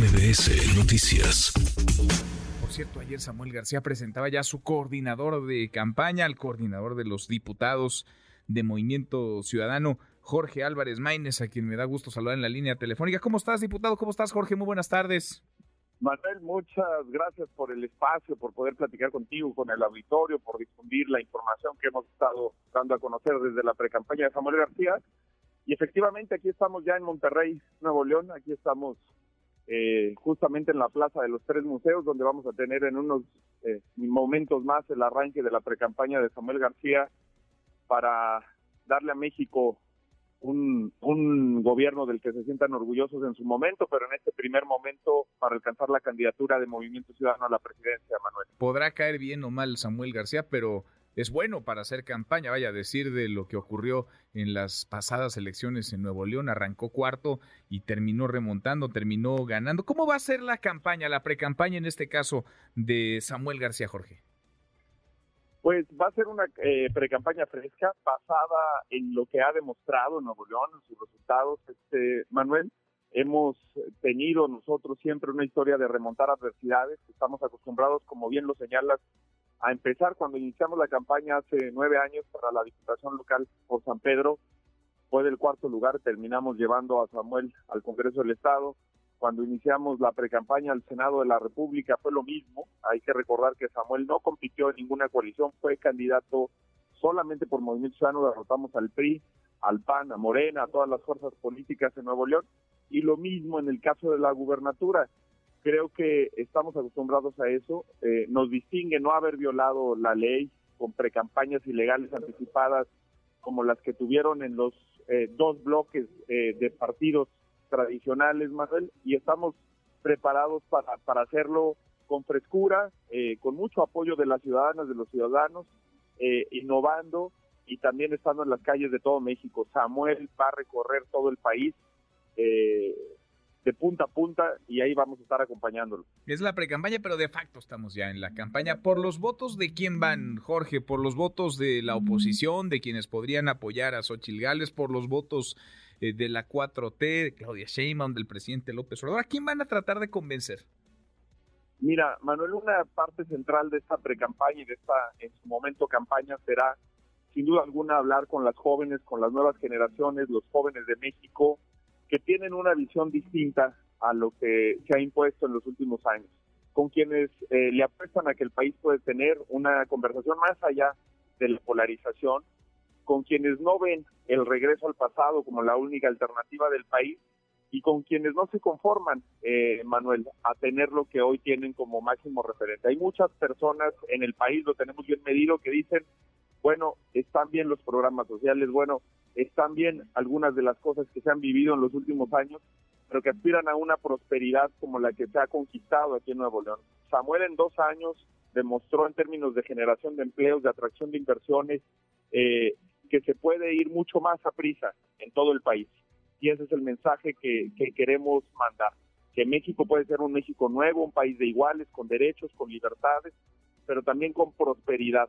MBS Noticias. Por cierto, ayer Samuel García presentaba ya a su coordinador de campaña, al coordinador de los diputados de Movimiento Ciudadano, Jorge Álvarez Maínez, a quien me da gusto saludar en la línea telefónica. ¿Cómo estás, diputado? ¿Cómo estás, Jorge? Muy buenas tardes. Manuel, muchas gracias por el espacio, por poder platicar contigo, con el auditorio, por difundir la información que hemos estado dando a conocer desde la precampaña de Samuel García. Y efectivamente aquí estamos ya en Monterrey, Nuevo León, aquí estamos eh, justamente en la Plaza de los Tres Museos, donde vamos a tener en unos eh, momentos más el arranque de la precampaña de Samuel García para darle a México un, un gobierno del que se sientan orgullosos en su momento, pero en este primer momento para alcanzar la candidatura de Movimiento Ciudadano a la presidencia, Manuel. Podrá caer bien o mal Samuel García, pero es bueno para hacer campaña, vaya a decir de lo que ocurrió en las pasadas elecciones en Nuevo León, arrancó cuarto y terminó remontando, terminó ganando. ¿Cómo va a ser la campaña, la precampaña en este caso de Samuel García Jorge? Pues va a ser una eh, pre-campaña fresca, basada en lo que ha demostrado Nuevo León, en sus resultados. Este, Manuel, hemos tenido nosotros siempre una historia de remontar adversidades. Estamos acostumbrados, como bien lo señalas, a empezar cuando iniciamos la campaña hace nueve años para la Diputación Local por San Pedro. Fue del cuarto lugar, terminamos llevando a Samuel al Congreso del Estado cuando iniciamos la precampaña al Senado de la República fue lo mismo. Hay que recordar que Samuel no compitió en ninguna coalición, fue candidato solamente por Movimiento Ciudadano, derrotamos al PRI, al PAN, a Morena, a todas las fuerzas políticas en Nuevo León. Y lo mismo en el caso de la gubernatura. Creo que estamos acostumbrados a eso. Eh, nos distingue no haber violado la ley con precampañas ilegales anticipadas como las que tuvieron en los eh, dos bloques eh, de partidos tradicionales, Manuel, y estamos preparados para, hacerlo con frescura, eh, con mucho apoyo de las ciudadanas, de los ciudadanos, eh, innovando y también estando en las calles de todo México. Samuel va a recorrer todo el país eh, de punta a punta y ahí vamos a estar acompañándolo. Es la precampaña, pero de facto estamos ya en la campaña. ¿Por los votos de quién van, Jorge? ¿Por los votos de la oposición, de quienes podrían apoyar a Xochil Gales? ¿Por los votos eh, de la 4T, de Claudia Sheinbaum, del presidente López Obrador. ¿A quién van a tratar de convencer? Mira, Manuel, una parte central de esta precampaña y de esta, en su momento, campaña será, sin duda alguna, hablar con las jóvenes, con las nuevas generaciones, los jóvenes de México, que tienen una visión distinta a lo que se ha impuesto en los últimos años, con quienes eh, le apuestan a que el país puede tener una conversación más allá de la polarización, con quienes no ven el regreso al pasado como la única alternativa del país y con quienes no se conforman, eh, Manuel, a tener lo que hoy tienen como máximo referente. Hay muchas personas en el país, lo tenemos bien medido, que dicen, bueno, están bien los programas sociales, bueno, están bien algunas de las cosas que se han vivido en los últimos años, pero que aspiran a una prosperidad como la que se ha conquistado aquí en Nuevo León. Samuel en dos años demostró en términos de generación de empleos, de atracción de inversiones, eh, que se puede ir mucho más a prisa en todo el país. Y ese es el mensaje que, queremos mandar, que México puede ser un México nuevo, un país de iguales, con derechos, con libertades, pero también con prosperidad.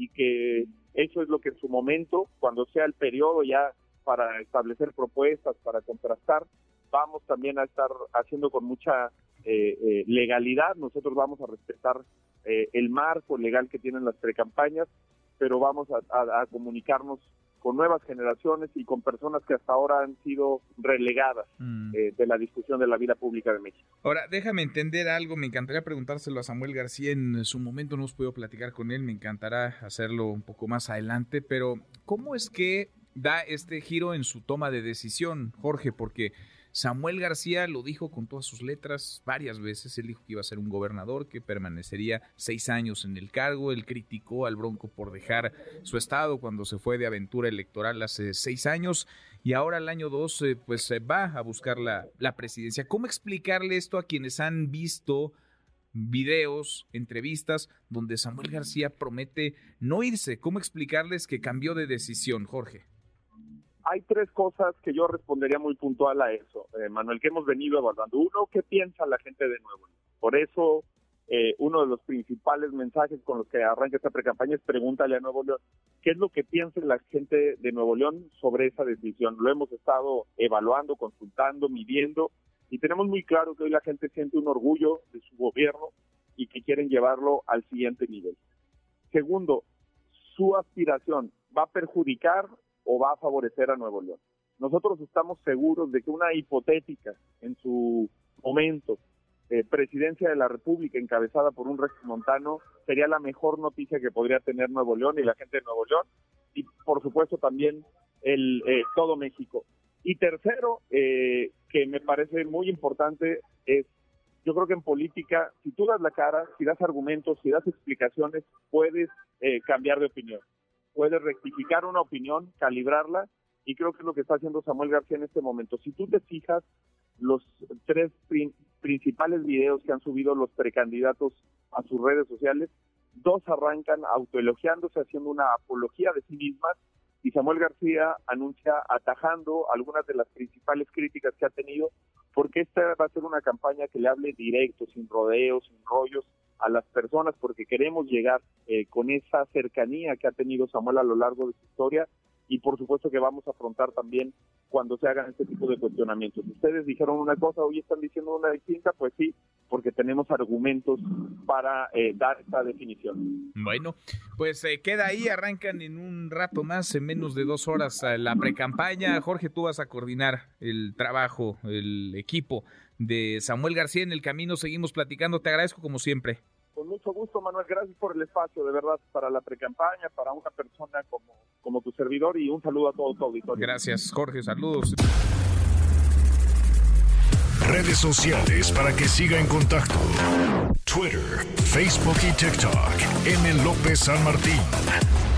Y que eso es lo que en su momento, cuando sea el periodo ya para establecer propuestas, para contrastar, vamos también a estar haciendo con mucha eh, eh, legalidad. Nosotros vamos a respetar eh, el marco legal que tienen las precampañas pero vamos a, comunicarnos con nuevas generaciones y con personas que hasta ahora han sido relegadas mm. eh, de la discusión de la vida pública de México. Ahora, déjame entender algo, me encantaría preguntárselo a Samuel García, en su momento no hemos podido platicar con él, me encantará hacerlo un poco más adelante, pero ¿cómo es que da este giro en su toma de decisión, Jorge? Porque Samuel García lo dijo con todas sus letras varias veces. Él dijo que iba a ser un gobernador, que permanecería seis años en el cargo. Él criticó al Bronco por dejar su estado cuando se fue de aventura electoral hace seis años. Y ahora el año 12, pues se va a buscar la, la presidencia. ¿Cómo explicarle esto a quienes han visto videos, entrevistas donde Samuel García promete no irse? ¿Cómo explicarles que cambió de decisión, Jorge? Hay tres cosas que yo respondería muy puntual a eso, eh, Manuel, que hemos venido evaluando. Uno, ¿qué piensa la gente de Nuevo León? Por eso, eh, uno de los principales mensajes con los que arranca esta precampaña es pregúntale a Nuevo León, ¿qué es lo que piensa la gente de Nuevo León sobre esa decisión? Lo hemos estado evaluando, consultando, midiendo, Y tenemos muy claro que hoy la gente siente un orgullo de su gobierno y que quieren llevarlo al siguiente nivel. Segundo, su aspiración va a perjudicar o va a favorecer a Nuevo León. Nosotros estamos seguros de que una hipotética, en su momento, eh, presidencia de la República encabezada por un montano sería la mejor noticia que podría tener Nuevo León y la gente de Nuevo León y por supuesto también el eh, todo México. Y tercero, eh, que me parece muy importante, es yo creo que en política, si tú das la cara, si das argumentos, si das explicaciones, puedes cambiar de opinión. Puedes rectificar una opinión, calibrarla, y creo que es lo que está haciendo Samuel García en este momento. Si tú te fijas, los tres principales videos que han subido los precandidatos a sus redes sociales, dos arrancan autoelogiándose, haciendo una apología de sí mismas, y Samuel García anuncia atajando algunas de las principales críticas que ha tenido, porque esta va a ser una campaña que le hable directo, sin rodeos, sin rollos a las personas, porque queremos llegar eh, con esa cercanía que ha tenido Samuel a lo largo de su historia y por supuesto que vamos a afrontar también cuando se hagan este tipo de cuestionamientos. Ustedes dijeron una cosa, hoy están diciendo una distinta, pues sí, porque tenemos argumentos para eh, dar esta definición. Bueno, pues eh, queda ahí, arrancan en un rato más, en menos de dos horas, eh, la precampaña. Jorge, tú vas a coordinar el trabajo, el equipo de Samuel García en el camino. Seguimos platicando, te agradezco como siempre. Con mucho gusto, Manuel. Gracias por el espacio, de verdad, para la precampaña, para una persona como, como tu servidor y un saludo a todo tu auditorio. Gracias, Jorge. Saludos. Redes sociales para que siga en contacto: Twitter, Facebook y TikTok. M. López San Martín.